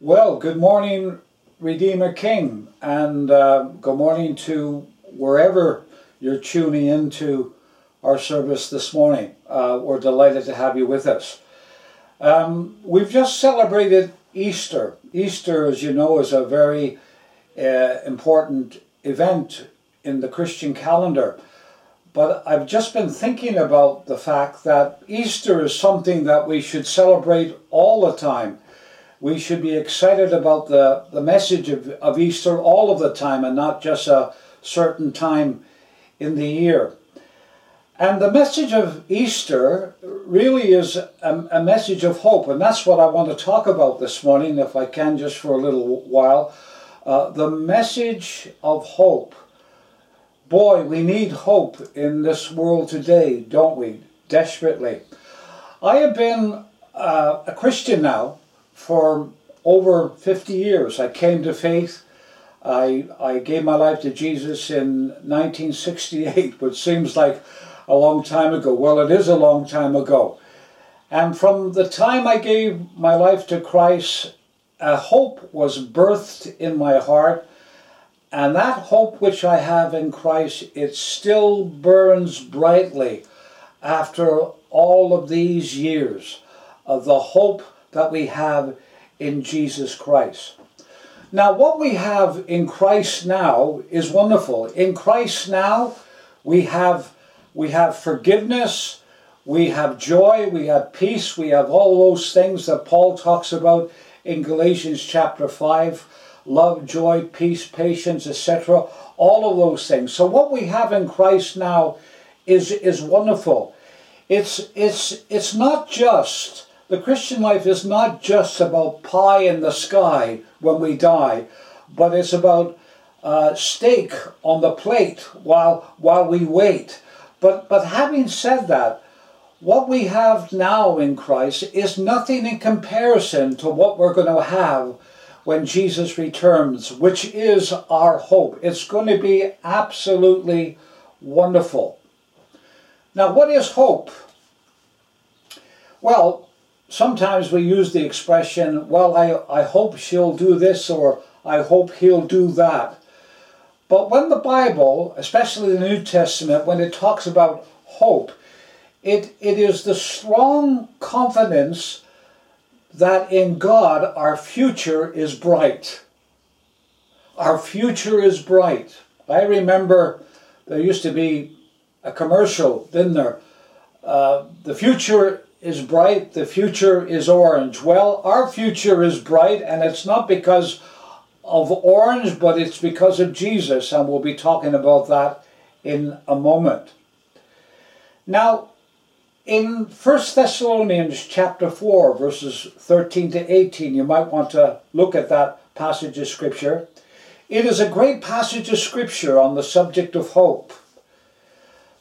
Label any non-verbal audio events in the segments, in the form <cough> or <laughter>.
Well, good morning, Redeemer King, and uh, good morning to wherever you're tuning into our service this morning. Uh, we're delighted to have you with us. Um, we've just celebrated Easter. Easter, as you know, is a very uh, important event in the Christian calendar. But I've just been thinking about the fact that Easter is something that we should celebrate all the time we should be excited about the, the message of, of Easter all of the time and not just a certain time in the year. And the message of Easter really is a, a, message of hope, and that's what I want to talk about this morning, if I can, just for a little while. Uh, the message of hope. Boy, we need hope in this world today, don't we? Desperately. I have been uh, a Christian now for over 50 years. I came to faith. I, I gave my life to Jesus in 1968, which seems like a long time ago. Well, it is a long time ago. And from the time I gave my life to Christ, a hope was birthed in my heart. And that hope which I have in Christ, it still burns brightly after all of these years of the hope that we have in Jesus Christ. Now, what we have in Christ now is wonderful. In Christ now, we have we have forgiveness, we have joy, we have peace, we have all those things that Paul talks about in Galatians chapter 5 love, joy, peace, patience, etc. All of those things. So, what we have in Christ now is, is wonderful. It's, it's, it's not just the Christian life is not just about pie in the sky when we die, but it's about uh, steak on the plate while while we wait. But but having said that, what we have now in Christ is nothing in comparison to what we're going to have when Jesus returns, which is our hope. It's going to be absolutely wonderful. Now, what is hope? Well, sometimes we use the expression, well, I, I hope she'll do this or I hope he'll do that. But when the Bible, especially the New Testament, when it talks about hope, it, it is the strong confidence that in God our future is bright. Our future is bright. I remember there used to be a commercial, didn't there? Uh, the future is bright, the future is orange. Well, our future is bright, and it's not because of orange, but it's because of Jesus, and we'll be talking about that in a moment. Now, in 1 Thessalonians chapter 4, verses 13 to 18, you might want to look at that passage of Scripture. It is a great passage of Scripture on the subject of hope.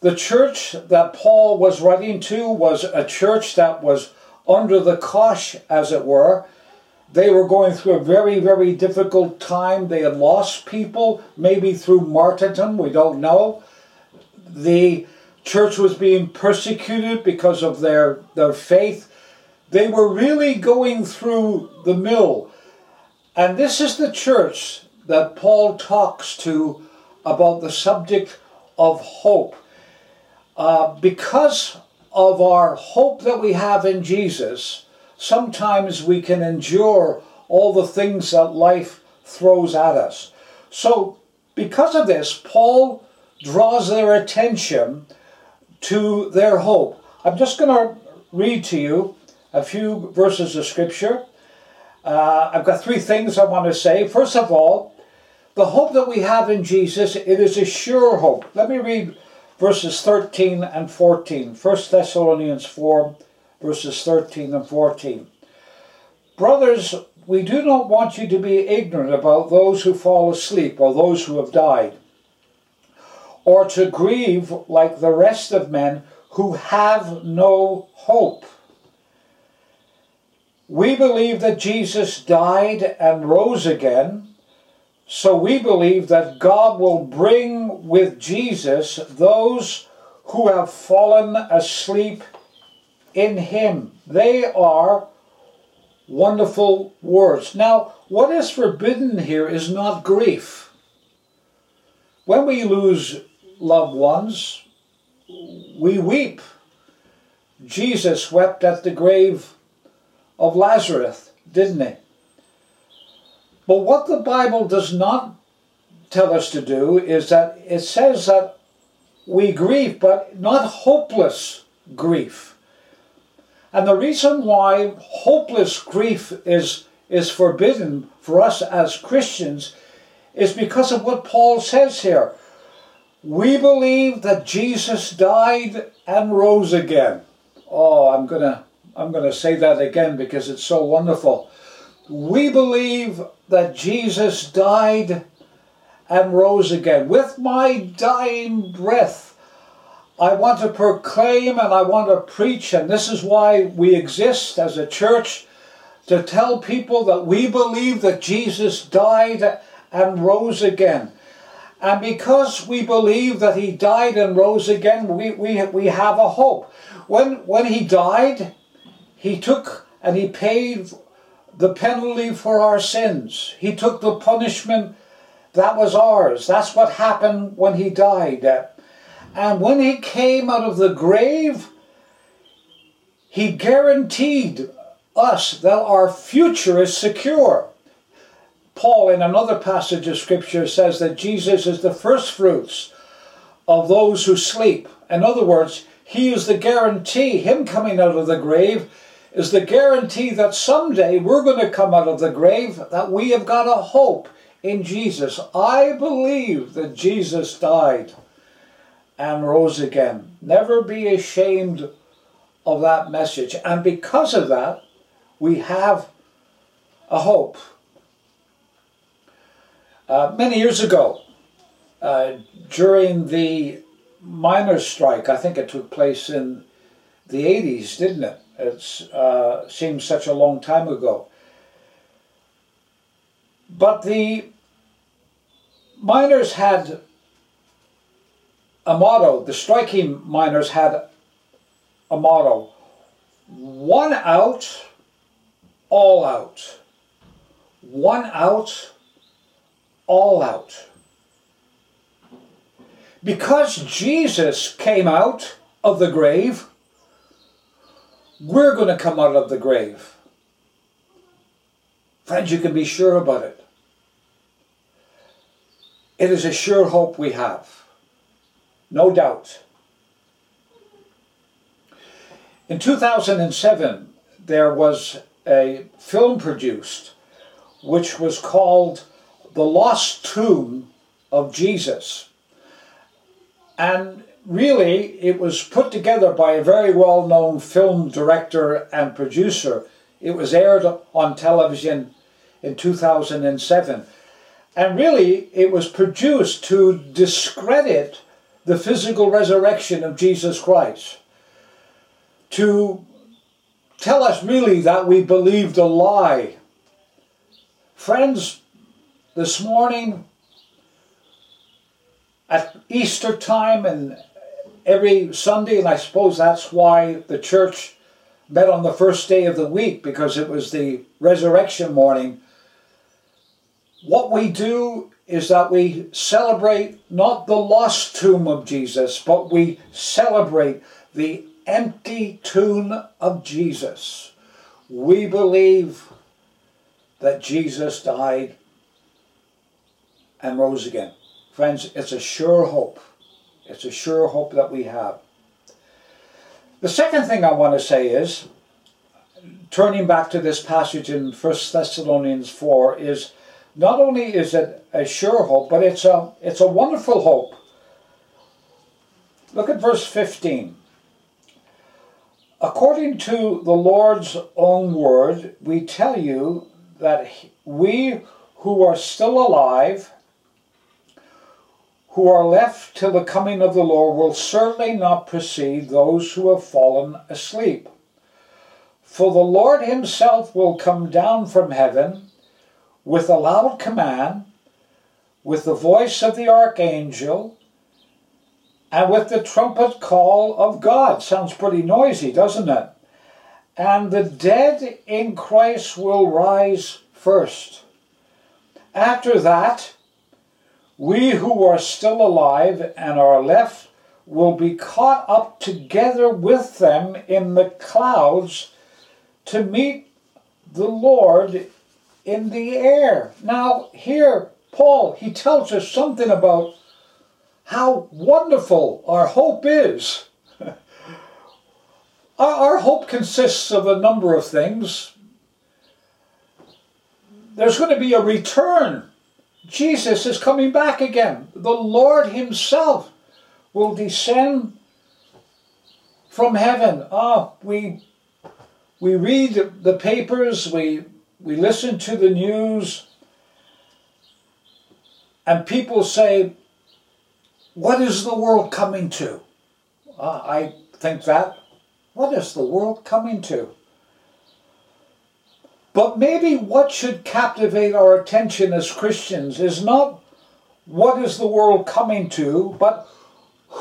The church that Paul was writing to was a church that was under the cosh, as it were. They were going through a very, very difficult time. They had lost people, maybe through martyrdom, we don't know. The church was being persecuted because of their, their faith. They were really going through the mill. And this is the church that Paul talks to about the subject of hope. Uh, because of our hope that we have in Jesus, sometimes we can endure all the things that life throws at us. So, because of this, Paul draws their attention to their hope. I'm just going to read to you a few verses of Scripture. Uh, I've got three things I want to say. First of all, the hope that we have in Jesus, it is a sure hope. Let me read verses 13 and 14. 1 Thessalonians 4, verses 13 and 14. Brothers, we do not want you to be ignorant about those who fall asleep or those who have died, or to grieve like the rest of men who have no hope. We believe that Jesus died and rose again so we believe that God will bring with Jesus those who have fallen asleep in him. They are wonderful words. Now, what is forbidden here is not grief. When we lose loved ones, we weep. Jesus wept at the grave of Lazarus, didn't he? But what the Bible does not tell us to do is that it says that we grieve, but not hopeless grief. And the reason why hopeless grief is, is forbidden for us as Christians is because of what Paul says here. We believe that Jesus died and rose again. Oh, I'm gonna I'm gonna say that again because it's so wonderful. We believe that Jesus died and rose again. With my dying breath, I want to proclaim and I want to preach, and this is why we exist as a church to tell people that we believe that Jesus died and rose again. And because we believe that he died and rose again, we, we, we have a hope. When, when he died, he took and he paid the penalty for our sins. He took the punishment that was ours. That's what happened when he died. And when he came out of the grave, he guaranteed us that our future is secure. Paul, in another passage of Scripture, says that Jesus is the first fruits of those who sleep. In other words, he is the guarantee, him coming out of the grave is the guarantee that someday we're going to come out of the grave, that we have got a hope in Jesus. I believe that Jesus died and rose again. Never be ashamed of that message. And because of that, we have a hope. Uh, many years ago, uh, during the miners' strike, I think it took place in the 80s, didn't it? It uh, seems such a long time ago. But the miners had a motto, the striking miners had a motto one out, all out. One out, all out. Because Jesus came out of the grave, we're going to come out of the grave. Friends, you can be sure about it. It is a sure hope we have. No doubt. In 2007, there was a film produced which was called The Lost Tomb of Jesus. And really, it was put together by a very well known film director and producer. It was aired on television in 2007. And really, it was produced to discredit the physical resurrection of Jesus Christ. To tell us really that we believed a lie. Friends, this morning at Easter time and every Sunday, and I suppose that's why the church met on the first day of the week because it was the resurrection morning what we do is that we celebrate not the lost tomb of Jesus, but we celebrate the empty tomb of Jesus. We believe that Jesus died and rose again. Friends, it's a sure hope. It's a sure hope that we have. The second thing I want to say is, turning back to this passage in 1 Thessalonians 4, is not only is it a sure hope, but it's a, it's a wonderful hope. Look at verse 15. According to the Lord's own word, we tell you that we who are still alive, who are left till the coming of the Lord, will certainly not precede those who have fallen asleep. For the Lord himself will come down from heaven with a loud command, with the voice of the archangel, and with the trumpet call of God. Sounds pretty noisy, doesn't it? and the dead in Christ will rise first. After that, we who are still alive and are left will be caught up together with them in the clouds to meet the Lord in the air. Now, here, Paul, he tells us something about how wonderful our hope is. <laughs> our, our hope consists of a number of things. There's going to be a return. Jesus is coming back again. The Lord Himself will descend from heaven. Ah, we we read the papers, we we listen to the news, and people say, What is the world coming to? Uh, I think that. What is the world coming to? But maybe what should captivate our attention as Christians is not what is the world coming to, but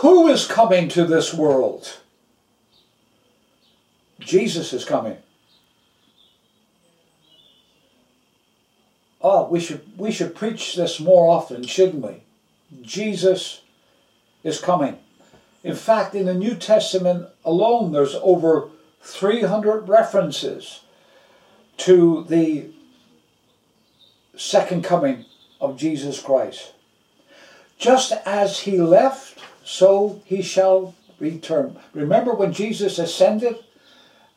who is coming to this world? Jesus is coming. Oh, we should we should preach this more often, shouldn't we? Jesus is coming. In fact, in the New Testament alone, there's over 300 references to the second coming of Jesus Christ. Just as he left, so he shall return. Remember when Jesus ascended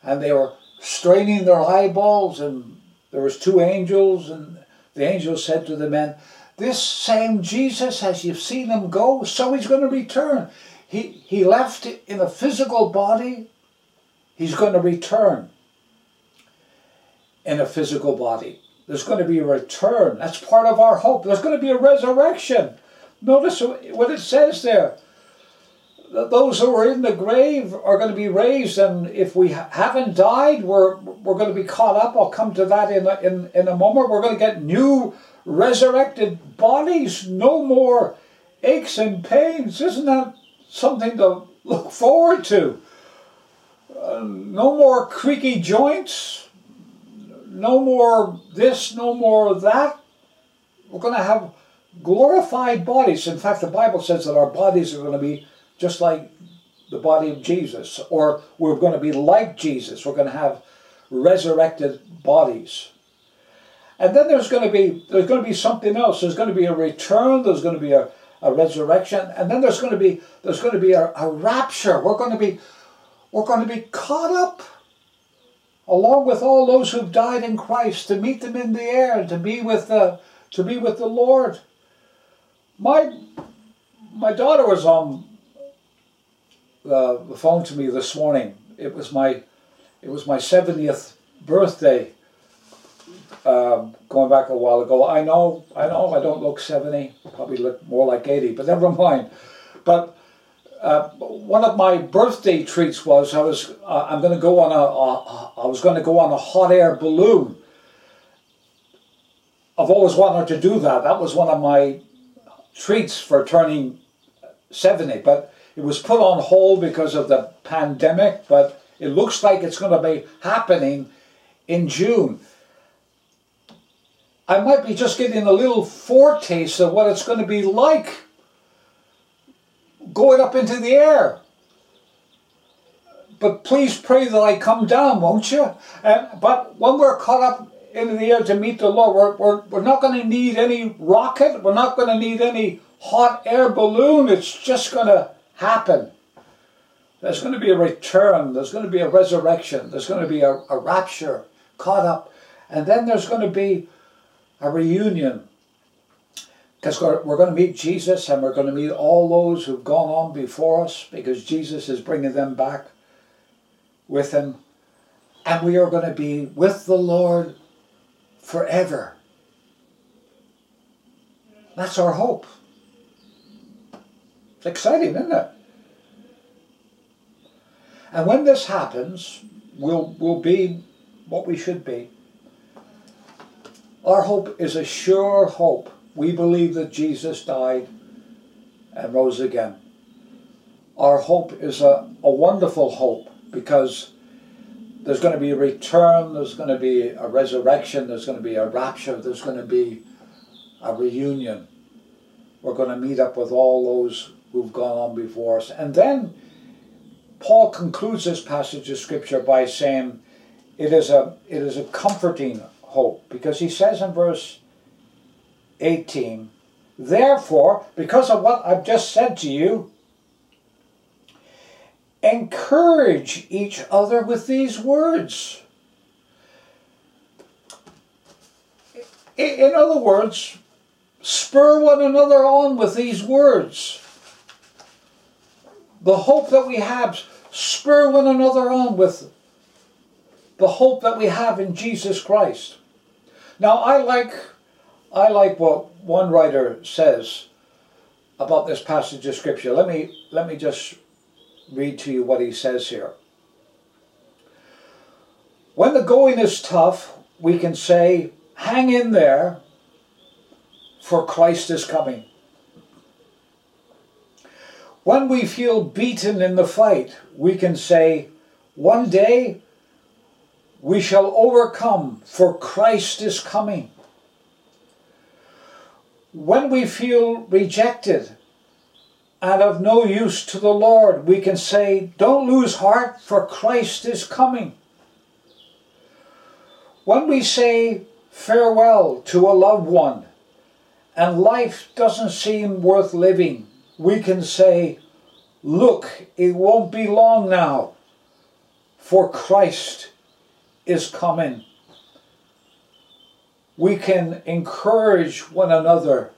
and they were straining their eyeballs and there was two angels and the angel said to the men, This same Jesus, as you've seen him go, so he's going to return. He, he left in a physical body, he's going to return in a physical body. There's going to be a return. That's part of our hope. There's going to be a resurrection. Notice what it says there. Those who are in the grave are going to be raised, and if we haven't died, we're, we're going to be caught up. I'll come to that in a, in, in a moment. We're going to get new resurrected bodies, no more aches and pains. Isn't that something to look forward to? Uh, no more creaky joints, no more this, no more that. We're going to have glorified bodies. In fact, the Bible says that our bodies are going to be just like the body of Jesus, or we're going to be like Jesus. We're going to have resurrected bodies. And then there's going to be there's going to be something else. There's going to be a return. There's going to be a, a resurrection, and then there's going to be there's going to be a, a rapture. We're going to be we're going to be caught up along with all those who've died in Christ to meet them in the air, to be with the to be with the Lord. My my daughter was on the, the phone to me this morning. It was my it was my 70th birthday um, going back a while ago. I know, I know I don't look 70, probably look more like 80, but never mind. But uh, one of my birthday treats was I was uh, I'm going to go on a, I was going to go on a hot air balloon. I've always wanted to do that. That was one of my treats for turning 70, but it was put on hold because of the pandemic, but it looks like it's going to be happening in June. I might be just getting a little foretaste of what it's going to be like going up into the air. But please pray that I come down, won't you? And, but when we're caught up into the air to meet the Lord, we're, we're, we're not going to need any rocket. We're not going to need any hot air balloon. It's just going to happen. There's going to be a return. There's going to be a resurrection. There's going to be a, a rapture caught up. And then there's going to be a reunion because we're, going to meet Jesus and we're going to meet all those who've gone on before us because Jesus is bringing them back with him. And we are going to be with the Lord forever. That's our hope. It's exciting, isn't it? And when this happens, we'll, we'll be what we should be. Our hope is a sure hope. We believe that Jesus died and rose again. Our hope is a, a wonderful hope because there's going to be a return, there's going to be a resurrection, there's going to be a rapture, there's going to be a reunion. We're going to meet up with all those who've gone on before us. And then Paul concludes this passage of scripture by saying it is a it is a comforting hope because he says in verse 18, therefore, because of what I've just said to you, encourage each other with these words. In other words, spur one another on with these words. The hope that we have, spur one another on with the hope that we have in Jesus Christ. Now I like I like what one writer says about this passage of scripture. Let me let me just read to you what he says here. When the going is tough, we can say, hang in there, for Christ is coming. When we feel beaten in the fight, we can say, one day we shall overcome, for Christ is coming. When we feel rejected, and of no use to the Lord, we can say, Don't lose heart, for Christ is coming. When we say farewell to a loved one and life doesn't seem worth living, we can say, Look, it won't be long now, for Christ is coming. We can encourage one another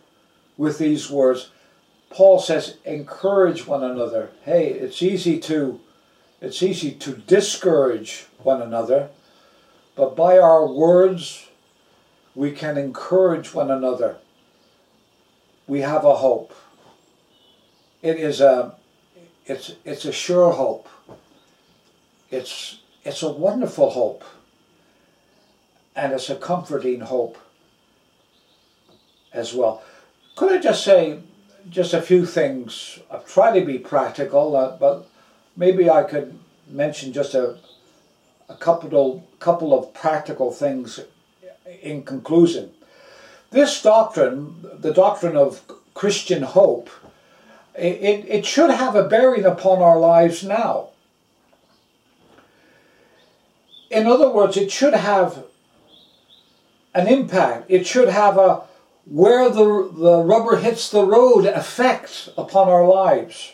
with these words. Paul says, encourage one another. Hey, it's easy to it's easy to discourage one another, but by our words we can encourage one another. We have a hope. It is a it's it's a sure hope. It's it's a wonderful hope. And it's a comforting hope as well. Could I just say just a few things. I've tried to be practical, uh, but maybe I could mention just a, a couple, of, couple of practical things in conclusion. This doctrine, the doctrine of Christian hope, it, it should have a bearing upon our lives now. In other words, it should have an impact. It should have a, where the, the rubber hits the road effect upon our lives.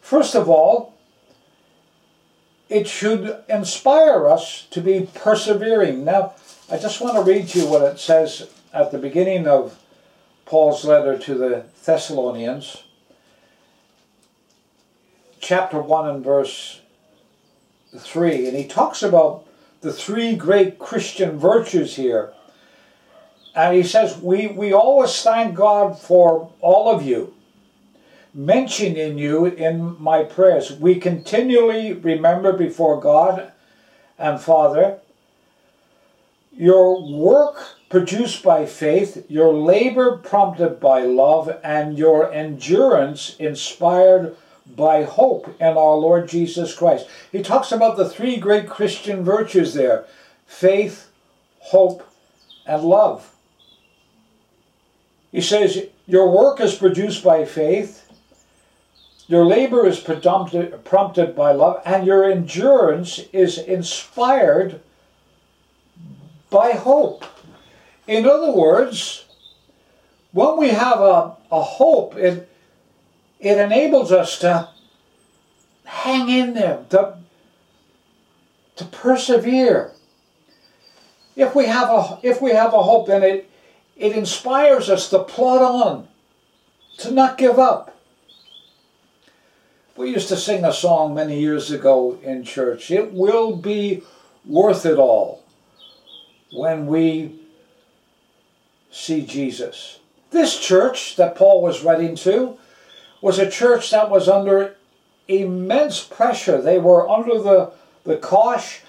First of all, it should inspire us to be persevering. Now, I just want to read to you what it says at the beginning of Paul's letter to the Thessalonians, chapter 1 and verse 3. And he talks about the three great Christian virtues here and he says, we, we always thank God for all of you, mentioning you in my prayers. We continually remember before God and Father your work produced by faith, your labor prompted by love, and your endurance inspired by hope in our Lord Jesus Christ. He talks about the three great Christian virtues there faith, hope, and love. He says, Your work is produced by faith, your labor is prompted by love, and your endurance is inspired by hope. In other words, when we have a, a hope, it, it enables us to hang in there, to, to persevere. If we have a if we have a hope, then it it inspires us to plod on, to not give up. We used to sing a song many years ago in church. It will be worth it all when we see Jesus. This church that Paul was writing to was a church that was under immense pressure. They were under the, the cosh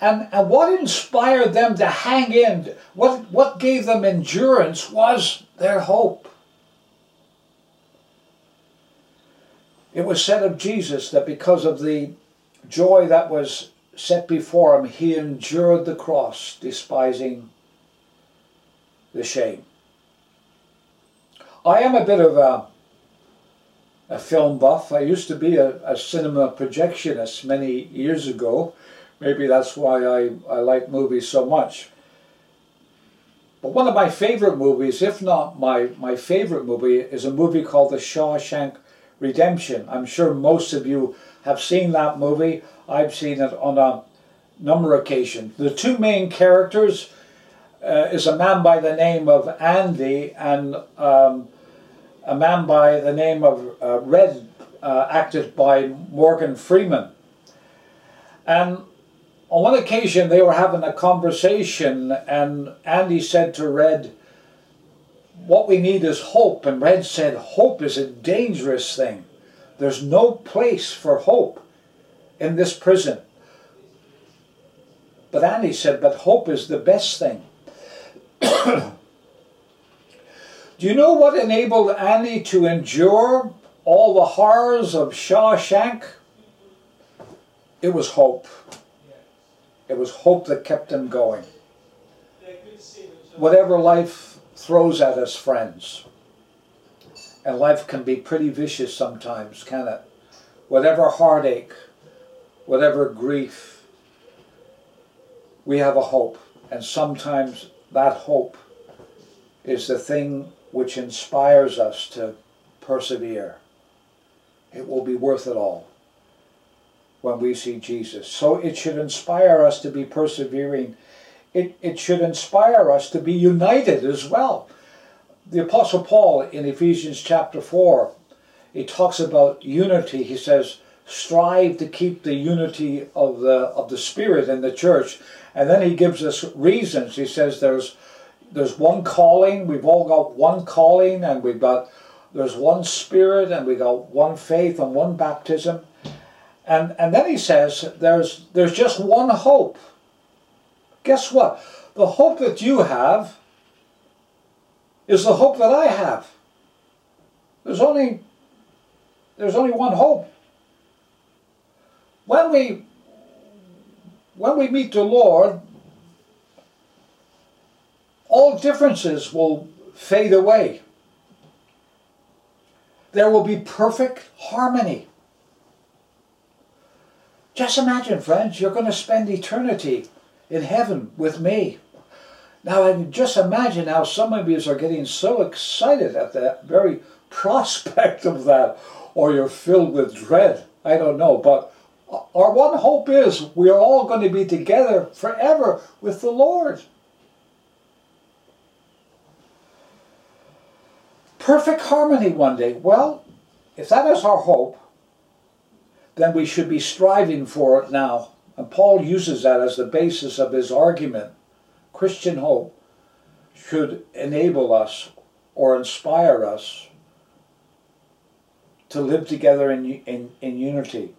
and, and what inspired them to hang in, what, what gave them endurance was their hope. It was said of Jesus that because of the joy that was set before him, he endured the cross, despising the shame. I am a bit of a, a film buff. I used to be a, a cinema projectionist many years ago. Maybe that's why I, I like movies so much. But one of my favorite movies, if not my, my favorite movie, is a movie called The Shawshank Redemption. I'm sure most of you have seen that movie. I've seen it on a number of occasions. The two main characters uh, is a man by the name of Andy and um, a man by the name of uh, Red, uh, acted by Morgan Freeman. And on one occasion, they were having a conversation, and Andy said to Red, What we need is hope. And Red said, Hope is a dangerous thing. There's no place for hope in this prison. But Andy said, But hope is the best thing. <coughs> Do you know what enabled Andy to endure all the horrors of Shawshank? It was hope. It was hope that kept him going. Whatever life throws at us, friends, and life can be pretty vicious sometimes, can it? Whatever heartache, whatever grief, we have a hope. And sometimes that hope is the thing which inspires us to persevere. It will be worth it all when we see Jesus. So it should inspire us to be persevering. It, it should inspire us to be united as well. The Apostle Paul in Ephesians chapter 4, he talks about unity. He says, strive to keep the unity of the, of the Spirit in the church. And then he gives us reasons. He says there's there's one calling. We've all got one calling, and we've got there's one spirit, and we got one faith and one baptism. And and then he says there's there's just one hope. Guess what? The hope that you have is the hope that I have. There's only there's only one hope. When we when we meet the Lord, all differences will fade away. There will be perfect harmony. Just imagine, friends, you're going to spend eternity in heaven with me. Now, I can just imagine how some of you are getting so excited at the very <laughs> prospect of that, or you're filled with dread. I don't know, but our one hope is we are all going to be together forever with the Lord. Perfect harmony one day. Well, if that is our hope, then we should be striving for it now. And Paul uses that as the basis of his argument. Christian hope should enable us or inspire us to live together in, in, in unity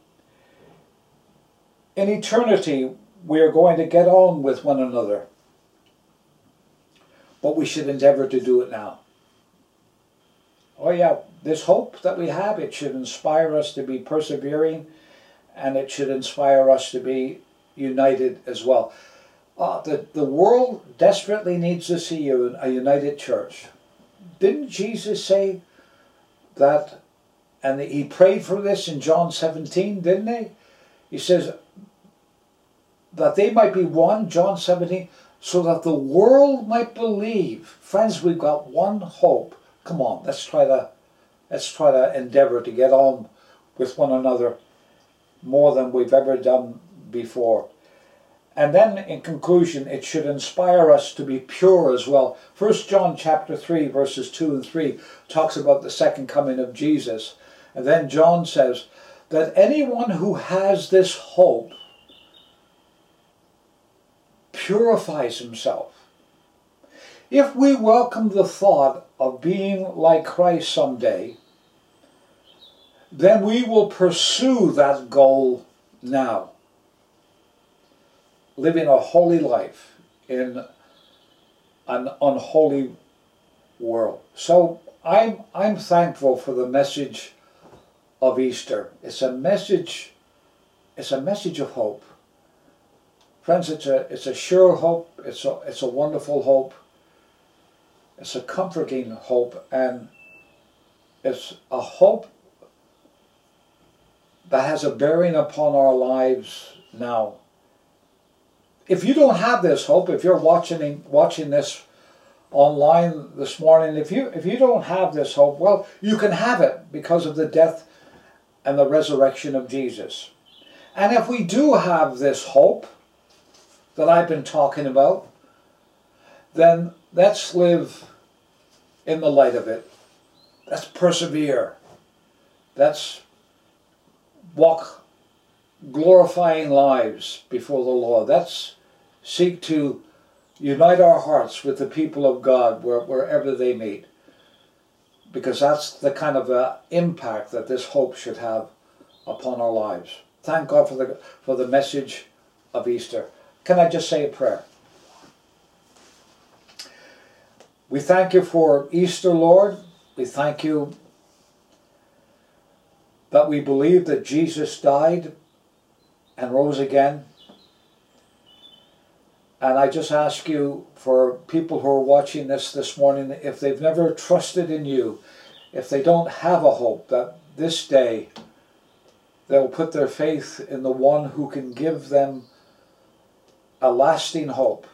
in eternity, we are going to get on with one another. But we should endeavor to do it now. Oh, yeah, this hope that we have, it should inspire us to be persevering and it should inspire us to be united as well. Uh, the, the world desperately needs to see a, a united church. Didn't Jesus say that, and he prayed for this in John 17, didn't he? He says, that they might be one, John 17, so that the world might believe. Friends, we've got one hope. Come on, let's try to let's try to endeavor to get on with one another more than we've ever done before. And then in conclusion, it should inspire us to be pure as well. First John chapter 3, verses 2 and 3 talks about the second coming of Jesus. And then John says that anyone who has this hope purifies himself. If we welcome the thought of being like Christ someday, then we will pursue that goal now. Living a holy life in an unholy world. So I'm, I'm thankful for the message of Easter. It's a message, it's a message of hope. Friends, it's a, it's a sure hope, it's a, it's a wonderful hope, it's a comforting hope, and it's a hope that has a bearing upon our lives now. If you don't have this hope, if you're watching watching this online this morning, if you if you don't have this hope, well, you can have it because of the death and the resurrection of Jesus. And if we do have this hope that I've been talking about, then let's live in the light of it. Let's persevere. Let's walk glorifying lives before the Lord. Let's seek to unite our hearts with the people of God where, wherever they meet. Because that's the kind of uh, impact that this hope should have upon our lives. Thank God for the, for the message of Easter. Can I just say a prayer? We thank you for Easter, Lord. We thank you that we believe that Jesus died and rose again. And I just ask you for people who are watching this this morning, if they've never trusted in you, if they don't have a hope, that this day they'll put their faith in the one who can give them a lasting hope.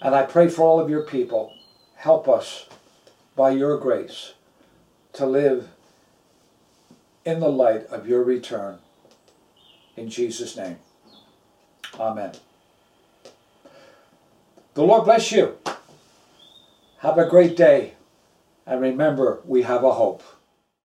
And I pray for all of your people. Help us by your grace to live in the light of your return. In Jesus' name. Amen. The Lord bless you. Have a great day. And remember, we have a hope.